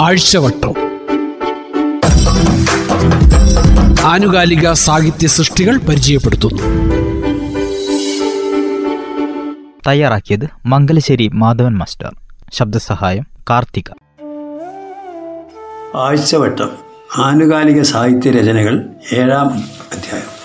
ആഴ്ചവട്ടം. ആനുകാലിക സാഹിത്യ സൃഷ്ടികൾ പരിചയപ്പെടുത്തുന്നു. തയ്യാറാക്കിയത് മംഗലശ്ശേരി മാധവൻ മാസ്റ്റർ. ശബ്ദസഹായം കാർത്തിക. ആഴ്ചവട്ടം. ആനുകാലിക സാഹിത്യ രചനകൾ ഏഴാം അധ്യായം.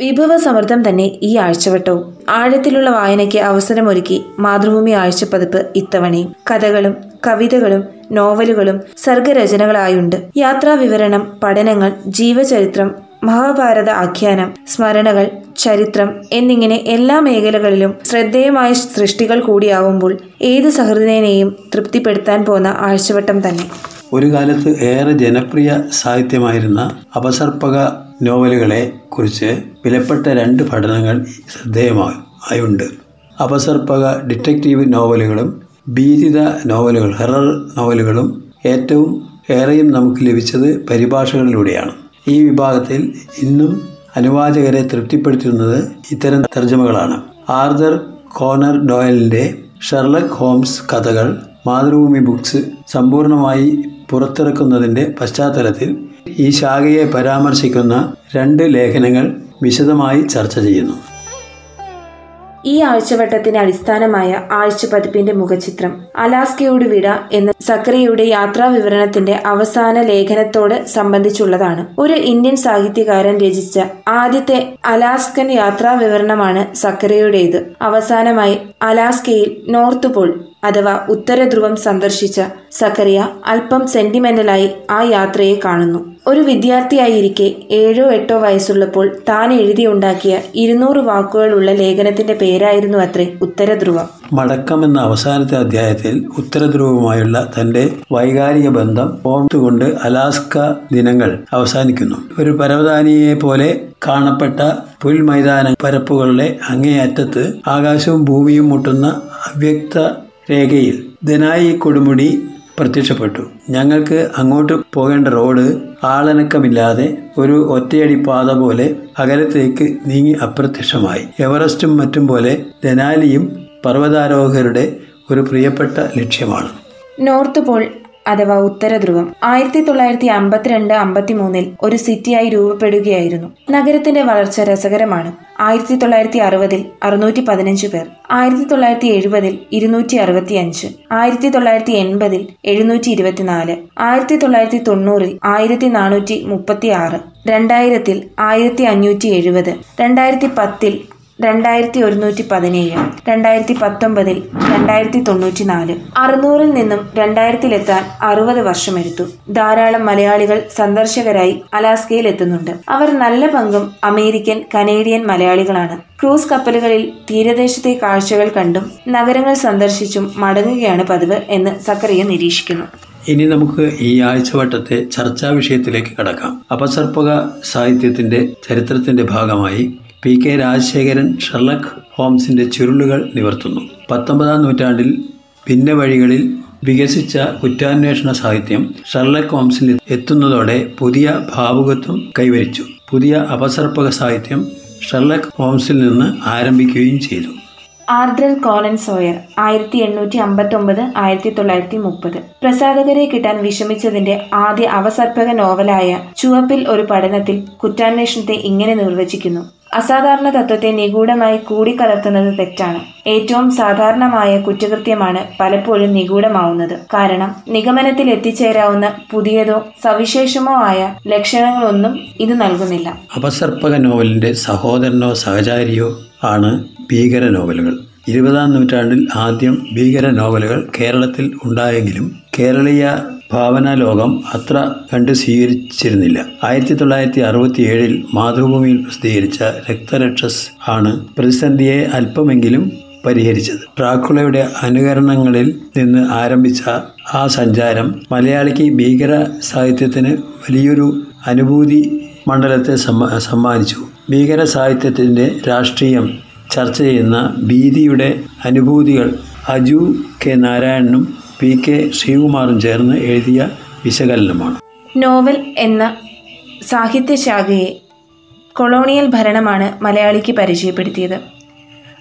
വിഭവ വിഭവസമൃദ്ധം തന്നെ ഈ ആഴ്ചവട്ടവും. ആഴത്തിലുള്ള വായനയ്ക്ക് അവസരമൊരുക്കി മാതൃഭൂമി ആഴ്ചപ്പതിപ്പ് ഇത്തവണയും. കഥകളും കവിതകളും നോവലുകളും സർഗരചനകളായുണ്ട്. യാത്രാ വിവരണം പഠനങ്ങൾ ജീവചരിത്രം മഹാഭാരത ആഖ്യാനം സ്മരണകൾ ചരിത്രം എന്നിങ്ങനെ എല്ലാ മേഖലകളിലും ശ്രദ്ധേയമായ സൃഷ്ടികൾ കൂടിയാവുമ്പോൾ ഏത് സഹൃദയനെയും തൃപ്തിപ്പെടുത്താൻ പോന്ന ആഴ്ചവട്ടം തന്നെ. ഒരു കാലത്ത് ഏറെ ജനപ്രിയ സാഹിത്യമായിരുന്ന അപസർപ്പക നോവലുകളെ കുറിച്ച് വിലപ്പെട്ട രണ്ട് പഠനങ്ങൾ ശ്രദ്ധേയമായി ആയുണ്ട്. അപസർപ്പക ഡിറ്റക്റ്റീവ് നോവലുകളും ഭീതിത നോവലുകൾ ഹെറർ നോവലുകളും ഏറ്റവും ഏറെയും നമുക്ക് ലഭിച്ചത് പരിഭാഷകളിലൂടെയാണ്. ഈ വിഭാഗത്തിൽ ഇന്നും അനുവാചകരെ തൃപ്തിപ്പെടുത്തുന്നത് ഇത്തരം തർജമകളാണ്. ആർദർ കോനർ ഡോയലിന്റെ ഷെർലക് ഹോംസ് കഥകൾ മാതൃഭൂമി ബുക്സ് സമ്പൂർണമായി പുറത്തിറക്കുന്നതിന്റെ പശ്ചാത്തലത്തിൽ ഈ ശാഖയെ പരാമർശിക്കുന്ന രണ്ട് ലേഖനങ്ങൾ വിശദമായി ചർച്ച ചെയ്യുന്നു. ഈ ആഴ്ചവട്ടത്തിന് അടിസ്ഥാനമായ ആഴ്ചപതിപ്പിന്റെ മുഖചിത്രം അലാസ്കയോട് വിട എന്ന സക്രിയയുടെ യാത്രാ വിവരണത്തിന്റെ അവസാന ലേഖനത്തോട് സംബന്ധിച്ചുള്ളതാണ്. ഒരു ഇന്ത്യൻ സാഹിത്യകാരൻ രചിച്ച ആദ്യത്തെ അലാസ്കൻ യാത്രാ വിവരണമാണ് സക്രിയയുടേത്. അവസാനമായി അലാസ്കയിൽ നോർത്ത് പോൾ അഥവാ ഉത്തരധ്രുവം സന്ദർശിച്ച സക്കറിയ അല്പം സെന്റിമെന്റലായി ആ യാത്രയെ കാണുന്നു. ഒരു വിദ്യാർത്ഥിയായിരിക്കെ ഏഴോ എട്ടോ വയസ്സുള്ളപ്പോൾ താൻ എഴുതിയുണ്ടാക്കിയ ഇരുന്നൂറ് വാക്കുകളുള്ള ലേഖനത്തിന്റെ പേരായിരുന്നു അത്രേ ഉത്തരധ്രുവം. മടക്കം എന്ന അവസാനത്തെ അധ്യായത്തിൽ ഉത്തരധ്രുവവുമായുള്ള തന്റെ വൈകാരിക ബന്ധം ഓർത്തുകൊണ്ട് അലാസ്ക ദിനങ്ങൾ അവസാനിക്കുന്നു. ഒരു പരവതാനിയെ പോലെ കാണപ്പെട്ട പുൽമൈതാന പരപ്പുകളുടെ അങ്ങേയറ്റത്ത് ആകാശവും ഭൂമിയും മുട്ടുന്ന അവ്യക്ത രേഖയിൽ. ധനായി കൊടുമുടി പ്രത്യക്ഷപ്പെട്ടു. ഞങ്ങൾക്ക് അങ്ങോട്ട് പോകേണ്ട റോഡ് ആളനക്കമില്ലാതെ ഒരു ഒറ്റയടി പാത പോലെ അകലത്തേക്ക് നീങ്ങി അപ്രത്യക്ഷമായി. എവറസ്റ്റും മറ്റും പോലെ ധനാലിയും പർവതാരോഹകരുടെ ഒരു പ്രിയപ്പെട്ട ലക്ഷ്യമാണ്. നോർത്ത് പോൾ അഥവാ ഉത്തരധ്രുവം ആയിരത്തി തൊള്ളായിരത്തി അമ്പത്തിരണ്ട് അമ്പത്തി മൂന്നിൽ ഒരു സിറ്റിയായി രൂപപ്പെടുകയായിരുന്നു. നഗരത്തിന്റെ വളർച്ച രസകരമാണ്. ആയിരത്തി തൊള്ളായിരത്തി അറുപതിൽ അറുന്നൂറ്റി പതിനഞ്ച് പേർ ആയിരത്തി തൊള്ളായിരത്തി എഴുപതിൽ ഇരുന്നൂറ്റി അറുപത്തി അഞ്ച് ആയിരത്തി തൊള്ളായിരത്തി എൺപതിൽ എഴുന്നൂറ്റി ഇരുപത്തിനാല് ആയിരത്തി തൊള്ളായിരത്തി തൊണ്ണൂറിൽ ആയിരത്തി നാനൂറ്റി മുപ്പത്തി ആറ് രണ്ടായിരത്തിൽ ആയിരത്തി അഞ്ഞൂറ്റി എഴുപത് രണ്ടായിരത്തി പത്തിൽ രണ്ടായിരത്തി ഒരുന്നൂറ്റി പതിനേഴ് രണ്ടായിരത്തി പത്തൊമ്പതിൽ രണ്ടായിരത്തി തൊണ്ണൂറ്റി നാല് അറുന്നൂറിൽ നിന്നും രണ്ടായിരത്തിലെത്താൻ അറുപത് വർഷമെടുത്തു. ധാരാളം മലയാളികൾ സന്ദർശകരായി അലാസ്കയിൽ എത്തുന്നുണ്ട് അവർ നല്ല പങ്കും അമേരിക്കൻ കനേഡിയൻ മലയാളികളാണ്. ക്രൂസ് കപ്പലുകളിൽ തീരദേശത്തെ കാഴ്ചകൾ കണ്ടും നഗരങ്ങൾ സന്ദർശിച്ചും മടങ്ങുകയാണ് പതിവ് എന്ന് സക്കറിയ നിരീക്ഷിക്കുന്നു. ഇനി നമുക്ക് ഈ ആഴ്ചവട്ടത്തെ ചർച്ചാ വിഷയത്തിലേക്ക് കടക്കാം. അപസർപ്പക സാഹിത്യത്തിന്റെ ചരിത്രത്തിന്റെ ഭാഗമായി പി കെ രാജശേഖരൻ ഷെർലക് ഹോംസിന്റെ ചുരുളുകൾ നിവർത്തുന്നു. പത്തൊമ്പതാം നൂറ്റാണ്ടിൽ ഭിന്ന വഴികളിൽ വികസിച്ച കുറ്റാന്വേഷണ സാഹിത്യം ഷെർലക് ഹോംസിൽ എത്തുന്നതോടെ പുതിയ ഭാവുകത്വം കൈവരിച്ചു. പുതിയ അപസർപ്പക സാഹിത്യം ഷെർലക് ഹോംസിൽ നിന്ന് ആരംഭിക്കുകയും ചെയ്തു. ആർദ്രൽ കോലൻ സോയർ ആയിരത്തി എണ്ണൂറ്റി അമ്പത്തി ഒമ്പത് ആയിരത്തി തൊള്ളായിരത്തി മുപ്പത്. പ്രസാധകരെ കിട്ടാൻ വിഷമിച്ചതിന്റെ ആദ്യ അവസർപ്പക നോവലായ ചുവപ്പിൽ ഒരു പഠനത്തിൽ കുറ്റാന്വേഷണത്തെ ഇങ്ങനെ നിർവചിക്കുന്നു. അസാധാരണ തത്വത്തെ നിഗൂഢമായി കൂടിക്കലർത്തുന്നത് തെറ്റാണ്. ഏറ്റവും സാധാരണമായ കുറ്റകൃത്യമാണ് പലപ്പോഴും നിഗൂഢമാവുന്നത്. കാരണം നിഗമനത്തിൽ എത്തിച്ചേരാവുന്ന പുതിയതോ സവിശേഷമോ ആയ ലക്ഷണങ്ങളൊന്നും ഇത് നൽകുന്നില്ല. അപസർപ്പക നോവലിന്റെ സഹോദരനോ സഹചാരിയോ ആണ് ഭീകര നോവലുകൾ. ഇരുപതാം നൂറ്റാണ്ടിൽ ആദ്യം ഭീകര നോവലുകൾ കേരളത്തിൽ ഉണ്ടായെങ്കിലും കേരളീയ ഭാവനാലോകം അത്ര കണ്ട് സ്വീകരിച്ചിരുന്നില്ല. ആയിരത്തി തൊള്ളായിരത്തി അറുപത്തി ഏഴിൽ മാതൃഭൂമിയിൽ പ്രസിദ്ധീകരിച്ച രക്തരക്ഷസ് ആണ് പ്രതിസന്ധിയെ അല്പമെങ്കിലും പരിഹരിച്ചത്. ഡ്രാക്കുളയുടെ അനുകരണങ്ങളിൽ നിന്ന് ആരംഭിച്ച ആ സഞ്ചാരം മലയാളിക്ക് ഭീകര സാഹിത്യത്തിന് വലിയൊരു അനുഭൂതി മണ്ഡലത്തെ സമ്മ സമ്മാനിച്ചു. ഭീകര സാഹിത്യത്തിന്റെ രാഷ്ട്രീയം ചർച്ച ചെയ്യുന്ന ഭീതിയുടെ അനുഭൂതികൾ അജു കെ നാരായണനും പി കെ ശ്രീകുമാറും ചേർന്ന് എഴുതിയ വിശകലനമാണ്. നോവൽ എന്ന സാഹിത്യശാഖയെ കൊളോണിയൽ ഭരണമാണ് മലയാളിക്ക് പരിചയപ്പെടുത്തിയത്.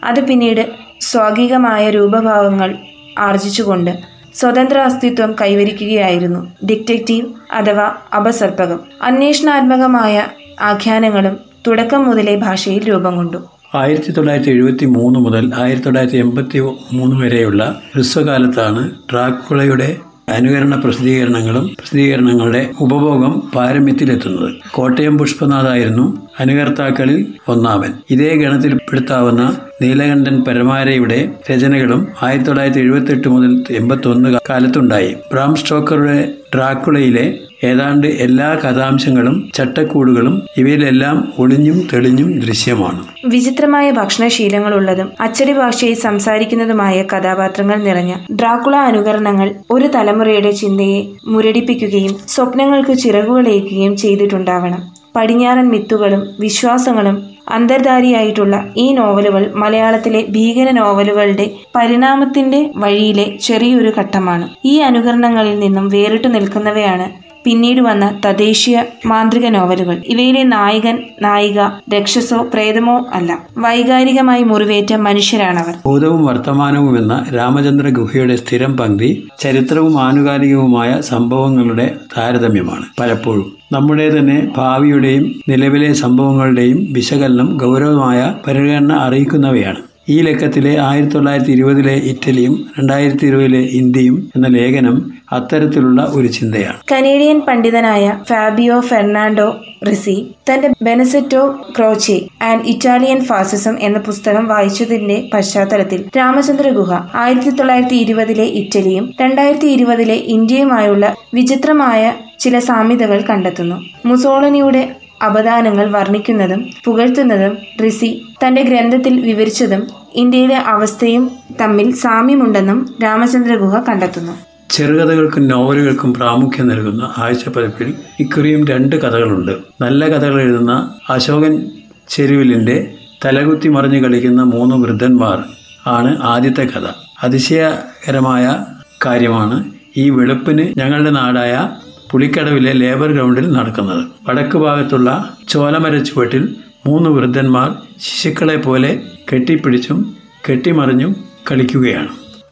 അത് പിന്നീട് സ്വാഗികമായ രൂപഭാവങ്ങൾ ആർജിച്ചുകൊണ്ട് സ്വതന്ത്ര അസ്തിത്വം കൈവരിക്കുകയായിരുന്നു. ഡിറ്റക്റ്റീവ് അഥവാ അപസർപ്പകം. അന്വേഷണാത്മകമായ ആഖ്യാനങ്ങളും തുടക്കം മുതലേ ഭാഷയിൽ രൂപം കൊണ്ടു. ആയിരത്തി തൊള്ളായിരത്തി എഴുപത്തി മൂന്ന് മുതൽ ആയിരത്തി തൊള്ളായിരത്തി എൺപത്തി മൂന്ന് വരെയുള്ള ഹ്രസ്വകാലത്താണ് ഡ്രാക്കുളയുടെ അനുകരണ പ്രസിദ്ധീകരണങ്ങളും പ്രസിദ്ധീകരണങ്ങളുടെ ഉപഭോഗം പാരമ്യത്തിലെത്തുന്നത്. കോട്ടയം പുഷ്പനാഥായിരുന്നു അനുകർത്താക്കളിൽ ഒന്നാമൻ. ഇതേ ഗണത്തിൽപ്പെടുത്താവുന്ന നീലകണ്ഠൻ പരമാരയുടെ രചനകളും ആയിരത്തി തൊള്ളായിരത്തി എഴുപത്തെട്ട് മുതൽ എൺപത്തി ഒന്ന് കാലത്തുണ്ടായി. ബ്രാം സ്റ്റോക്കറുടെ ഡ്രാക്കുളയിലെ ഏതാണ്ട് എല്ലാ കഥാംശങ്ങളും ചട്ടക്കൂടുകളും ഇവയിലെല്ലാം ഒളിഞ്ഞും തെളിഞ്ഞും ദൃശ്യമാണ്. വിചിത്രമായ ഭക്ഷണശീലങ്ങളുള്ളതും അച്ചടി ഭാഷയിൽ സംസാരിക്കുന്നതുമായ കഥാപാത്രങ്ങൾ നിറഞ്ഞ ഡ്രാക്കുള അനുകരണങ്ങൾ ഒരു തലമുറയുടെ ചിന്തയെ മുരടിപ്പിക്കുകയും സ്വപ്നങ്ങൾക്ക് ചിറകുകളേക്കുകയും ചെയ്തിട്ടുണ്ടാവണം. പടിഞ്ഞാറൻ മിത്തുകളും വിശ്വാസങ്ങളും അന്തർധാരിയായിട്ടുള്ള ഈ നോവലുകൾ മലയാളത്തിലെ ഭീകര നോവലുകളുടെ പരിണാമത്തിന്റെ വഴിയിലെ ചെറിയൊരു ഘട്ടമാണ്. ഈ അനുകരണങ്ങളിൽ നിന്നും വേറിട്ടു നിൽക്കുന്നവയാണ് പിന്നീട് വന്ന തദ്ദേശീയ മാന്ത്രിക നോവലുകൾ. ഇവയിലെ നായകൻ നായിക രക്ഷസോ പ്രേതമോ അല്ല. വൈകാരികമായി മുറിവേറ്റ മനുഷ്യരാണവർ. ഭൂതവും വർത്തമാനവും എന്ന രാമചന്ദ്ര ഗുഹയുടെ സ്ഥിരം പങ്ക്തി ചരിത്രവും ആനുകാലികവുമായ സംഭവങ്ങളുടെ താരതമ്യമാണ്. പലപ്പോഴും നമ്മുടെ തന്നെ ഭാവിയുടെയും നിലവിലെ സംഭവങ്ങളുടെയും വിശകലനം ഗൗരവമായ പരിഗണന അറിയിക്കുന്നവയാണ് ഈ ലക്കത്തിലെ ആയിരത്തി തൊള്ളായിരത്തി ഇരുപതിലെ ഇറ്റലിയും രണ്ടായിരത്തി ഇരുപതിലെ ഇന്ത്യയും എന്ന ലേഖനം അത്തരത്തിലുള്ള ഒരു ചിന്തയാണ്. കനേഡിയൻ പണ്ഡിതനായ ഫാബിയോ ഫെർണാണ്ടോ റിസി തന്റെ Benedetto Croce and Italian fascism എന്ന പുസ്തകം വായിച്ചതിന്റെ പശ്ചാത്തലത്തിൽ രാമചന്ദ്ര ഗുഹ ആയിരത്തി തൊള്ളായിരത്തി ഇരുപതിലെ ഇറ്റലിയും രണ്ടായിരത്തി ഇരുപതിലെ ഇന്ത്യയുമായുള്ള വിചിത്രമായ ചില സാമ്യതകൾ കണ്ടെത്തുന്നു. മുസോളനിയുടെ അപദാനങ്ങൾ വർണിക്കുന്നതും പുകഴ്ത്തുന്നതും റിസി തന്റെ ഗ്രന്ഥത്തിൽ വിവരിച്ചതും ഇന്ത്യയിലെ അവസ്ഥയും തമ്മിൽ സാമ്യമുണ്ടെന്നും രാമചന്ദ്രഗുഹ കണ്ടെത്തുന്നു. ചെറുകഥകൾക്കും നോവലുകൾക്കും പ്രാമുഖ്യം നൽകുന്ന ആഴ്ചപ്പതിപ്പിൽ ഇക്കുറിയും രണ്ട് കഥകളുണ്ട്. നല്ല കഥകൾ എഴുതുന്ന അശോകൻ ചെരുവിലിന്റെ തലകുത്തി മറിഞ്ഞു കളിക്കുന്ന മൂന്ന് വൃദ്ധന്മാർ ആണ് ആദ്യത്തെ കഥ. അതിശയകരമായ കാര്യമാണ് ഈ വെളുപ്പിന് ഞങ്ങളുടെ നാടായ പുളിക്കടവിലെ ലേബർ ഗ്രൗണ്ടിൽ നടക്കുന്നത്. വടക്ക് ഭാഗത്തുള്ള ചോലമര ചുവട്ടിൽ മൂന്ന് വൃദ്ധന്മാർ ശിശുക്കളെ പോലെ കെട്ടിപ്പിടിച്ചും കെട്ടിമറിഞ്ഞും കളിക്കുകയാണ്.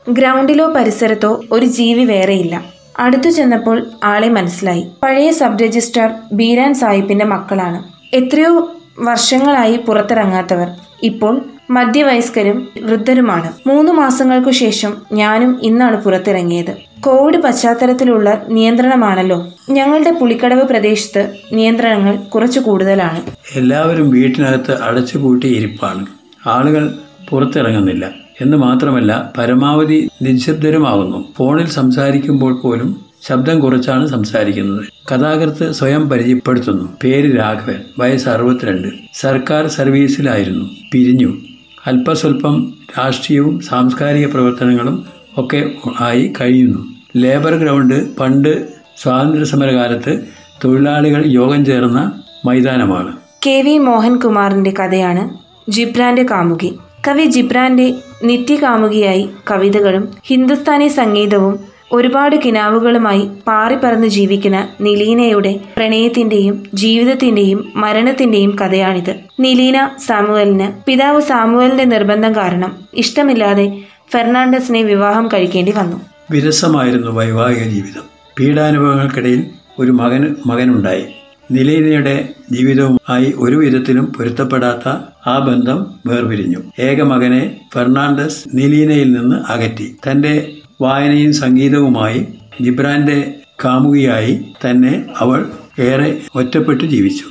ഗ്രൗണ്ടിലോ പരിസരത്തോ ഒരു ജീവി വേറെയില്ല. അടുത്തു ചെന്നപ്പോൾ ആളെ മനസ്സിലായി. പഴയ സബ് രജിസ്ട്രാർ ബീരാൻ സാഹിബിന്റെ മക്കളാണ്. എത്രയോ വർഷങ്ങളായി പുറത്തിറങ്ങാത്തവർ. ഇപ്പോൾ മധ്യവയസ്കരും വൃദ്ധരുമാണ്. മൂന്ന് മാസങ്ങൾക്കു ശേഷം ഞാനും ഇന്നാണ് പുറത്തിറങ്ങിയത്. കോവിഡ് പശ്ചാത്തലത്തിലുള്ള നിയന്ത്രണമാണല്ലോ. ഞങ്ങളുടെ പുളിക്കടവ് പ്രദേശത്ത് നിയന്ത്രണങ്ങൾ കുറച്ചു കൂടുതലാണ്. എല്ലാവരും വീട്ടിനകത്ത് അടച്ചുപൂട്ടി ഇരിപ്പാണ്. ആളുകൾ പുറത്തിറങ്ങുന്നില്ല. എന്ന് മാത്രമല്ല പരമാവധി നിശബ്ദരുമാകുന്നു ഫോണിൽ സംസാരിക്കുമ്പോൾ പോലും ശബ്ദം കുറച്ചാണ് സംസാരിക്കുന്നത്. കഥാകൃത്ത് സ്വയം പരിചയപ്പെടുത്തുന്നു. പേര് രാഘവൻ വയസ്സ് അറുപത്തിരണ്ട്. സർക്കാർ സർവീസിലായിരുന്നു. പിരിഞ്ഞു. അല്പസ്വല്പം രാഷ്ട്രീയവും സാംസ്കാരിക പ്രവർത്തനങ്ങളും ഒക്കെ ആയി കഴിയുന്നു. ലേബർ ഗ്രൗണ്ട് പണ്ട് സ്വാതന്ത്ര്യ സമരകാലത്ത് തൊഴിലാളികൾ യോഗം ചേർന്ന മൈതാനമാണ്. കെ വി മോഹൻകുമാറിന്റെ കഥയാണ് ജിബ്രാന്റെ കാമുകി. കവി ജിബ്രാന്റെ നിത്യകാമുകിയായി കവിതകളും ഹിന്ദുസ്ഥാനി സംഗീതവും ഒരുപാട് കിനാവുകളുമായി പാറിപ്പറന്ന് ജീവിക്കുന്ന നിലീനയുടെ പ്രണയത്തിന്റെയും ജീവിതത്തിന്റെയും മരണത്തിന്റെയും കഥയാണിത്. നിലീന സാമുവലിന് പിതാവ് സാമുവലിന്റെ നിർബന്ധം കാരണം ഇഷ്ടമില്ലാതെ ഫെർണാണ്ടസിനെ വിവാഹം കഴിക്കേണ്ടി വന്നു. വിരസമായിരുന്നു വൈവാഹിക ജീവിതം. പീഡാനുഭവങ്ങൾക്കിടയിൽ ഒരു മകൻ മകനുണ്ടായി. നിലയിലയുടെ ജീവിതവുമായി ഒരു വിധത്തിലും പൊരുത്തപ്പെടാത്ത ആ ബന്ധം വേർപിരിഞ്ഞു. ഏക മകനെ ഫെർണാണ്ടസ് നിലീനയിൽ നിന്ന് അകറ്റി. തന്റെ വായനയും സംഗീതവുമായി ജിബ്രാന്റെ കാമുകിയായി തന്നെ അവൾ ഏറെ ഒറ്റപ്പെട്ടു ജീവിച്ചു.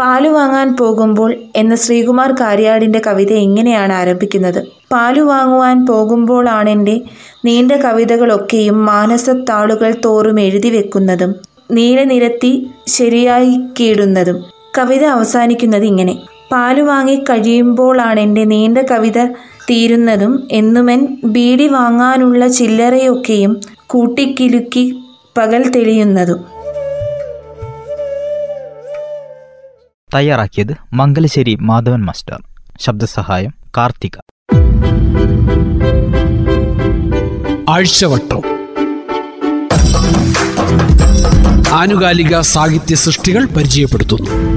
പാലു വാങ്ങാൻ പോകുമ്പോൾ എന്ന ശ്രീകുമാർ കാര്യാടിന്റെ കവിത എങ്ങനെയാണ് ആരംഭിക്കുന്നത്? പാലു വാങ്ങുവാൻ പോകുമ്പോളാണെന്റെ നീണ്ട കവിതകളൊക്കെയും മാനസത്താളുകൾ തോറും എഴുതി വെക്കുന്നതും നീല നിരത്തി ശരിയായി കീടുന്നതും. കവിത അവസാനിക്കുന്നത് ഇങ്ങനെ. പാൽ വാങ്ങി കഴിയുമ്പോളാണെന്റെ നീണ്ട കവിത തീരുന്നതും എന്നുമെൻ ബീഡി വാങ്ങാനുള്ള ചില്ലറയൊക്കെയും കൂട്ടിക്കിലുക്കി പകൽ തെളിയുന്നതും. തയ്യാറാക്കിയത് മംഗലശ്ശേരി മാധവൻ മാസ്റ്റർ. ശബ്ദസഹായം കാർത്തിക. ആഴ്ചവട്ടം. ആനുകാലിക സാഹിത്യ സൃഷ്ടികൾ പരിചയപ്പെടുത്തുന്നു.